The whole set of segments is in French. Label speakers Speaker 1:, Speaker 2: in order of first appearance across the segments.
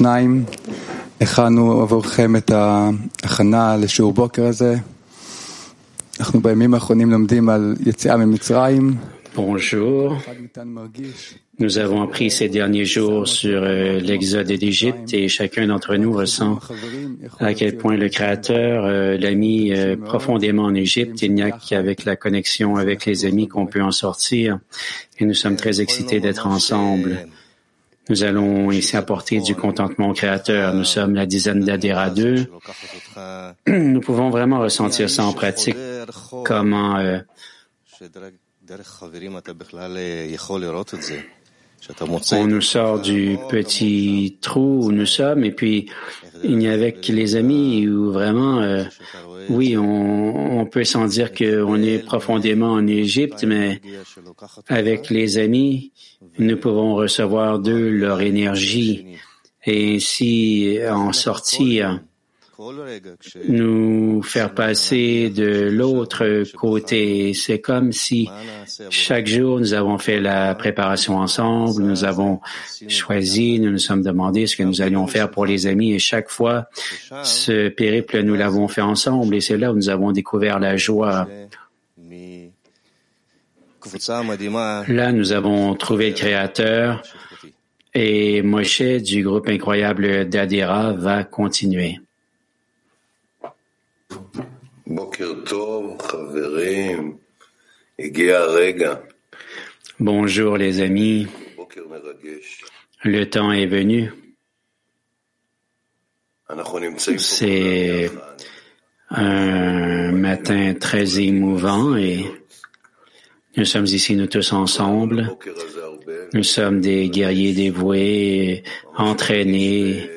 Speaker 1: שניים, הכנו עבורכם את ההכנה לשיעור בוקר הזה. אנחנו בימים האחרונים לומדים על יציאה ממצרים.
Speaker 2: Bonjour. Nous avons appris ces derniers jours sur euh, l'exode d'Égypte et chacun d'entre nous ressent à quel point le Créateur euh, l'a mis euh, profondément en Égypte. Il n'y a qu'avec la connexion avec les amis qu'on peut en sortir et nous sommes très excités d'être ensemble. Nous allons ici apporter du contentement au Créateur. Nous sommes la dizaine d'Adéra 2. Nous pouvons vraiment ressentir ça en pratique, comment euh, on nous sort du petit trou où nous sommes et puis il n'y a avec les amis où vraiment, euh, oui, on, on peut sans dire qu'on est profondément en Égypte, mais avec les amis, nous pouvons recevoir d'eux leur énergie et ainsi en sortir nous faire passer de l'autre côté. C'est comme si chaque jour nous avons fait la préparation ensemble, nous avons choisi, nous nous sommes demandé ce que nous allions faire pour les amis et chaque fois, ce périple, nous l'avons fait ensemble et c'est là où nous avons découvert la joie. Là, nous avons trouvé le Créateur et Moshe du groupe incroyable d'Adira va continuer. Bonjour les amis. Le temps est venu. C'est un matin très émouvant et nous sommes ici nous tous ensemble. Nous sommes des guerriers dévoués, entraînés,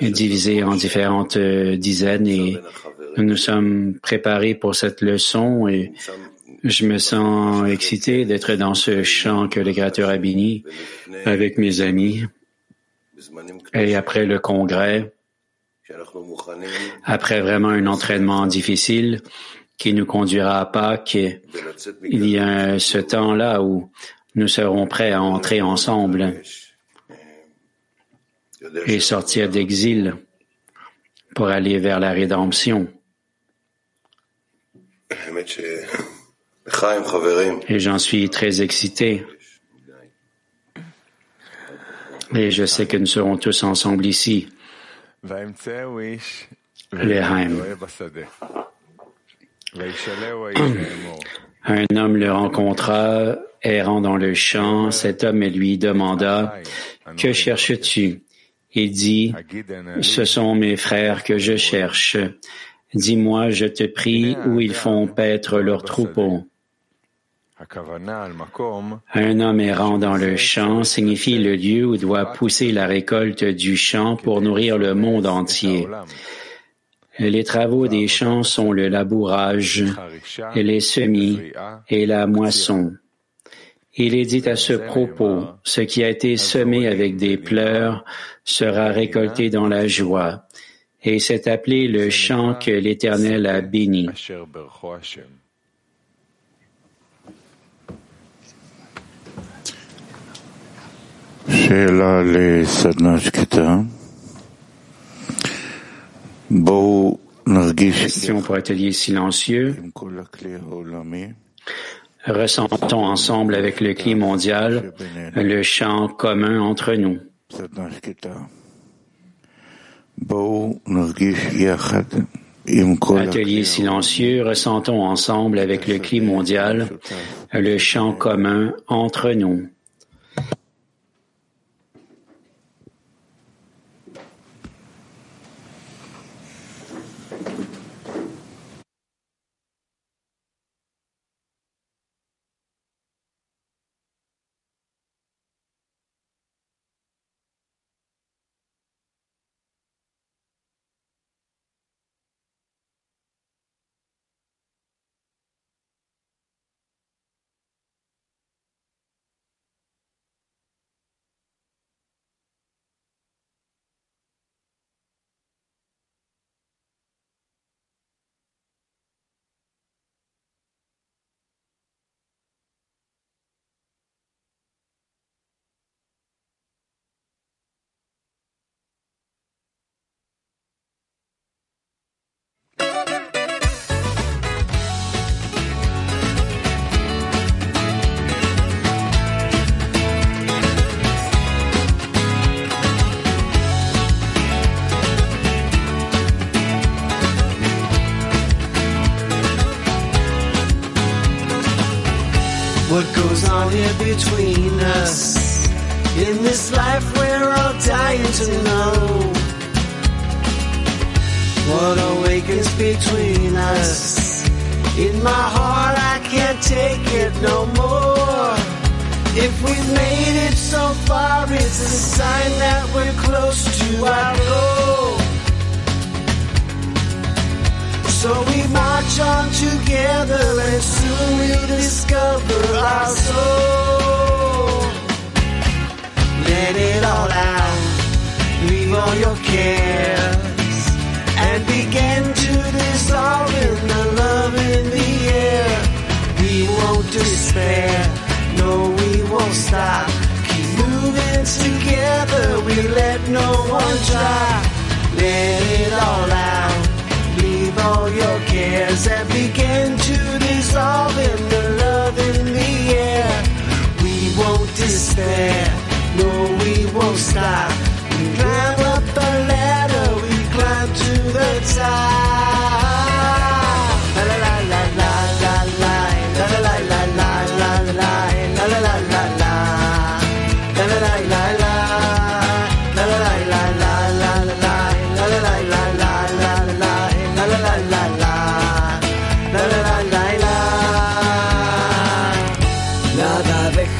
Speaker 2: divisés en différentes dizaines et nous sommes préparés pour cette leçon et je me sens excité d'être dans ce champ que le Créateur a béni avec mes amis. Et après le congrès, après vraiment un entraînement difficile qui nous conduira à Pâques, il y a ce temps-là où nous serons prêts à entrer ensemble et sortir d'exil pour aller vers la rédemption. Et j'en suis très excité. Et je sais que nous serons tous ensemble ici. Leheim. Un homme le rencontra, errant dans le champ. Cet homme lui demanda, Que cherches-tu? Il dit, Ce sont mes frères que je cherche. Dis-moi, je te prie, où ils font paître leurs troupeaux. Un homme errant dans le champ signifie le lieu où doit pousser la récolte du champ pour nourrir le monde entier. Les travaux des champs sont le labourage, les semis et la moisson. Il est dit à ce propos, ce qui a été semé avec des pleurs sera récolté dans la joie et c'est appelé le chant que l'Éternel a béni. Question pour atelier silencieux. Ressentons ensemble avec le climat mondial le chant commun entre nous. Atelier silencieux, ressentons ensemble avec le climat mondial le chant commun entre nous.
Speaker 3: Here between us. In this life we're all dying to know what awakens between us. In my heart I can't take it no more. If we've made it so far, it's a sign that we're close to our goal. So we march on together and soon we'll discover our soul. Let it all out, leave all your cares, and begin to dissolve in the love in the air. We won't despair, no we won't stop. Keep moving together, we let no one try. Let it all out Cause
Speaker 4: every game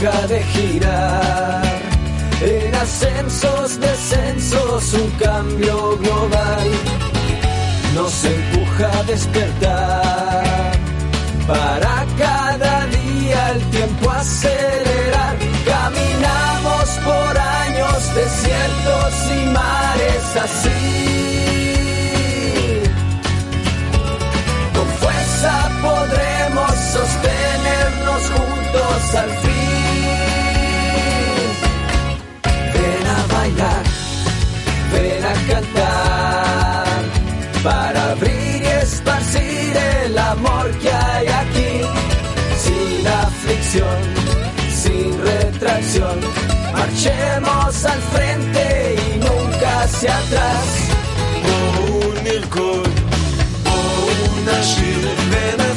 Speaker 4: de girar. En ascensos, descensos, un cambio global nos empuja a despertar. Para cada día el tiempo acelerar. Caminamos por años, desiertos y mares así. Con fuerza podremos sostenernos juntos al fin. Marchemos al frente y nunca hacia atrás.
Speaker 5: Un Mirko, o una Gilvena.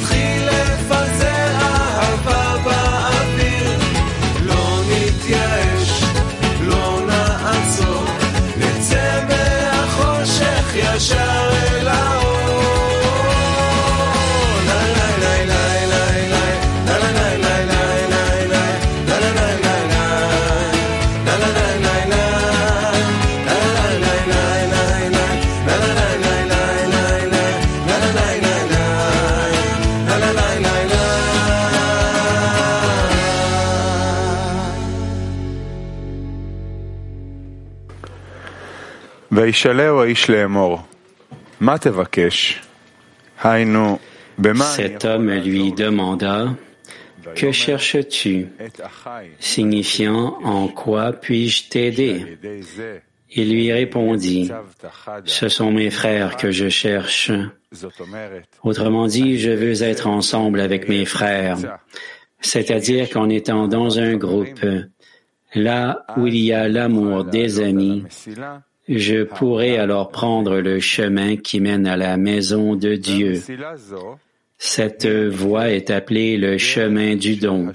Speaker 2: Cet homme lui demanda, Que cherches-tu signifiant en quoi puis-je t'aider Il lui répondit, Ce sont mes frères que je cherche. Autrement dit, je veux être ensemble avec mes frères, c'est-à-dire qu'en étant dans un groupe, là où il y a l'amour des amis, je pourrai alors prendre le chemin qui mène à la maison de Dieu. Cette voie est appelée le chemin du don.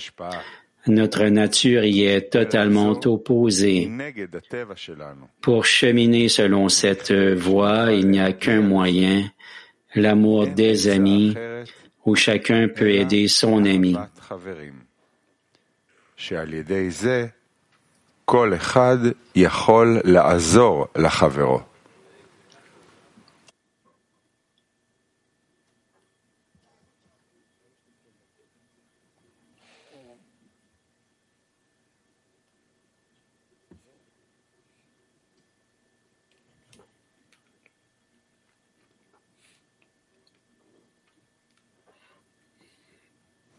Speaker 2: Notre nature y est totalement opposée. Pour cheminer selon cette voie, il n'y a qu'un moyen, l'amour des amis, où chacun peut aider son ami.
Speaker 5: כל אחד יכול לעזור לחברו.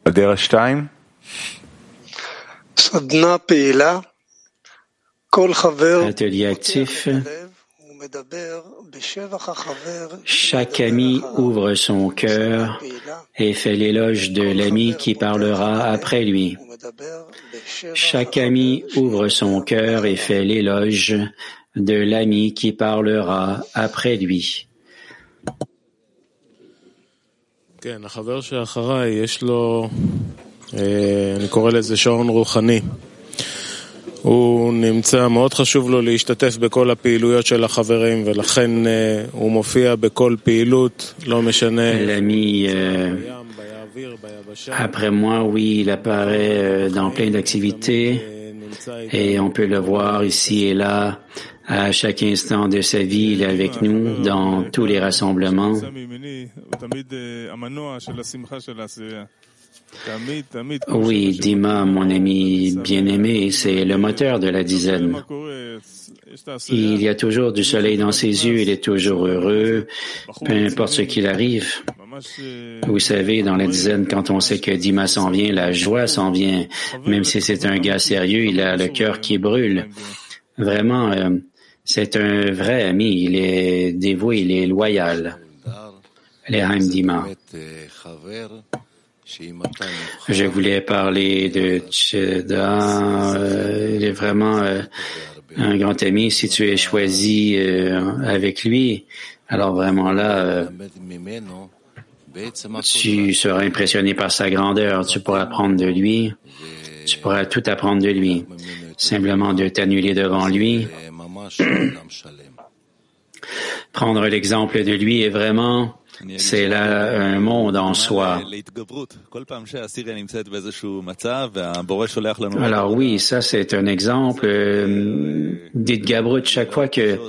Speaker 5: אדרה שתיים,
Speaker 6: סדנה פעילה,
Speaker 2: Atelier actif. Chaque ami ouvre son cœur et fait l'éloge de l'ami qui parlera après lui. Chaque ami ouvre son cœur et fait l'éloge de l'ami qui parlera après lui.
Speaker 7: הוא נמצא, מאוד חשוב לו להשתתף בכל הפעילויות של החברים ולכן אה, הוא מופיע בכל פעילות, לא משנה
Speaker 2: L'ami euh,
Speaker 7: בים, באוויר, ביבשה.
Speaker 2: après moi, oui, il apparaît euh, dans plein d'activités
Speaker 7: אה, נמצא איתנו.
Speaker 2: et on peut le voir ici et là. À chaque instant de sa vie, il est avec nous dans tous les rassemblements. Oui, Dima, mon ami bien-aimé, c'est le moteur de la dizaine. Il y a toujours du soleil dans ses yeux, il est toujours heureux, peu importe ce qu'il arrive. Vous savez, dans la dizaine, quand on sait que Dima s'en vient, la joie s'en vient. Même si c'est un gars sérieux, il a le cœur qui brûle. Vraiment, euh, c'est un vrai ami, il est dévoué, il est loyal. Dima. Je voulais parler de Tcheda. Euh, il est vraiment euh, un grand ami. Si tu es choisi euh, avec lui, alors vraiment là, tu seras impressionné par sa grandeur. Tu pourras apprendre de lui. Tu pourras tout apprendre de lui. Simplement de t'annuler devant lui. Prendre l'exemple de lui est vraiment, c'est là un monde en soi. Alors oui, ça c'est un exemple euh, d'Idgabrut. Chaque fois que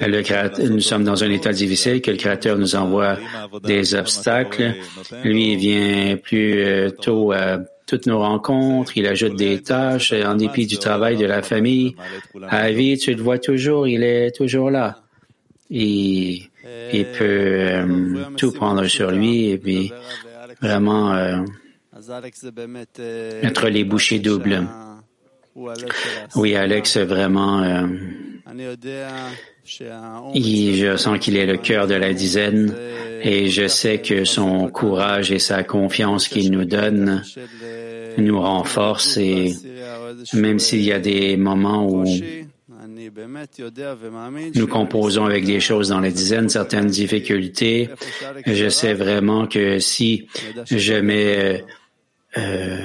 Speaker 2: le créateur, nous sommes euh, dans un état difficile, que le Créateur nous envoie des obstacles, lui il vient plus tôt à toutes nos rencontres, il ajoute des tâches en dépit du travail de la famille. À vie, tu le vois toujours, il est toujours là il, il peut euh, tout prendre sur lui et puis vraiment euh, être les bouchées doubles. Oui, Alex, vraiment, euh, je sens qu'il est le cœur de la dizaine et je sais que son courage et sa confiance qu'il nous donne nous renforcent et même s'il y a des moments où nous
Speaker 8: ש-
Speaker 2: composons avec des choses dans la dizaine, certaines difficultés, je sais vraiment que si je mets euh,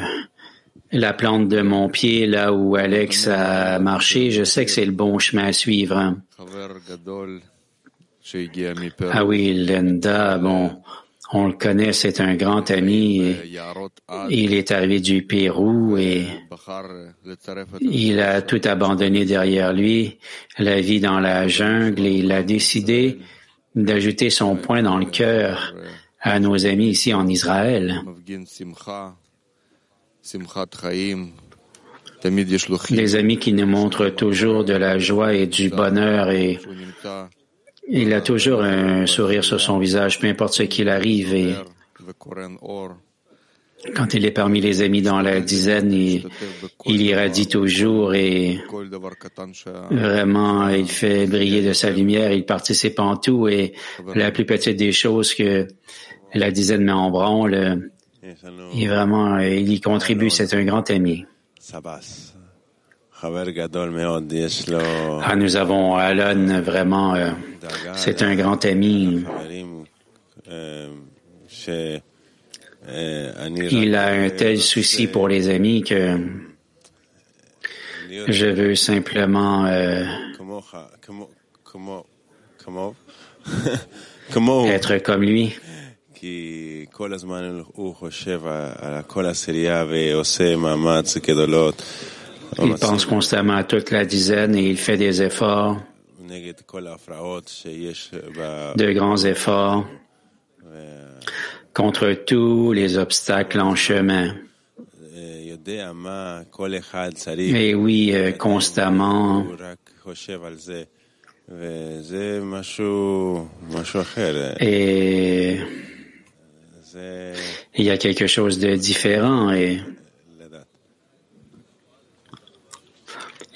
Speaker 2: la plante de mon pied là où Alex a marché, je sais que c'est le bon chemin à suivre. hein. Ah oui, Linda, bon, on le connaît, c'est un grand ami. Il est arrivé du Pérou et il a tout abandonné derrière lui, la vie dans la jungle, et il a décidé d'ajouter son point dans le cœur à nos amis ici en Israël. Les amis qui nous montrent toujours de la joie et du bonheur et il a toujours un sourire sur son visage, peu importe ce qu'il arrive et quand il est parmi les amis dans la dizaine, il, il irradie toujours et vraiment il fait briller de sa lumière, il participe en tout et la plus petite des choses que la dizaine met en branle, vraiment, il y contribue, c'est un grand ami. Ah, nous avons Alan, vraiment, euh, c'est un grand ami. Il a un tel souci pour les amis que je veux simplement euh, être comme lui.
Speaker 9: Il ah,
Speaker 2: bah, pense constamment à toute la dizaine et il fait des efforts, de grands efforts contre tous les obstacles en chemin. Et oui, euh, constamment. Et il y a quelque chose de différent et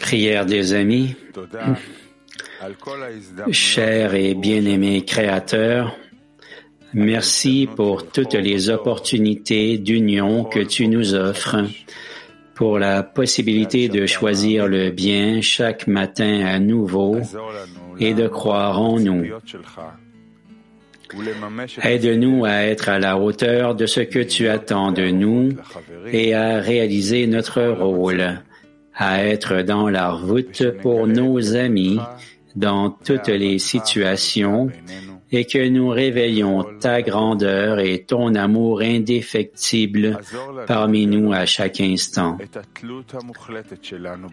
Speaker 2: Prière des amis. Cher et bien-aimé Créateur, merci pour toutes les opportunités d'union que tu nous offres, pour la possibilité de choisir le bien chaque matin à nouveau et de croire en nous. Aide-nous à être à la hauteur de ce que tu attends de nous et à réaliser notre rôle, à être dans la route pour nos amis dans toutes les situations et que nous réveillons ta grandeur et ton amour indéfectible parmi nous à chaque instant.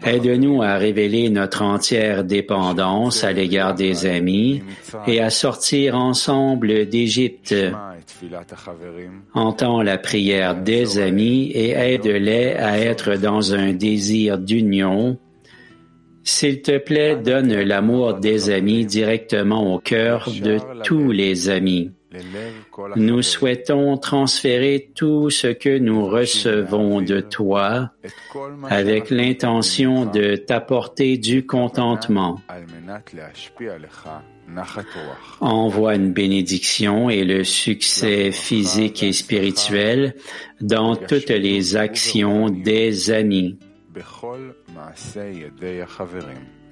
Speaker 2: Aide-nous à révéler notre entière dépendance à l'égard des amis et à sortir ensemble d'Égypte. Entends la prière des amis et aide-les à être dans un désir d'union s'il te plaît, donne l'amour des amis directement au cœur de tous les amis. Nous souhaitons transférer tout ce que nous recevons de toi avec l'intention de t'apporter du contentement. Envoie une bénédiction et le succès physique et spirituel dans toutes les actions des amis.
Speaker 5: מעשה ידי החברים.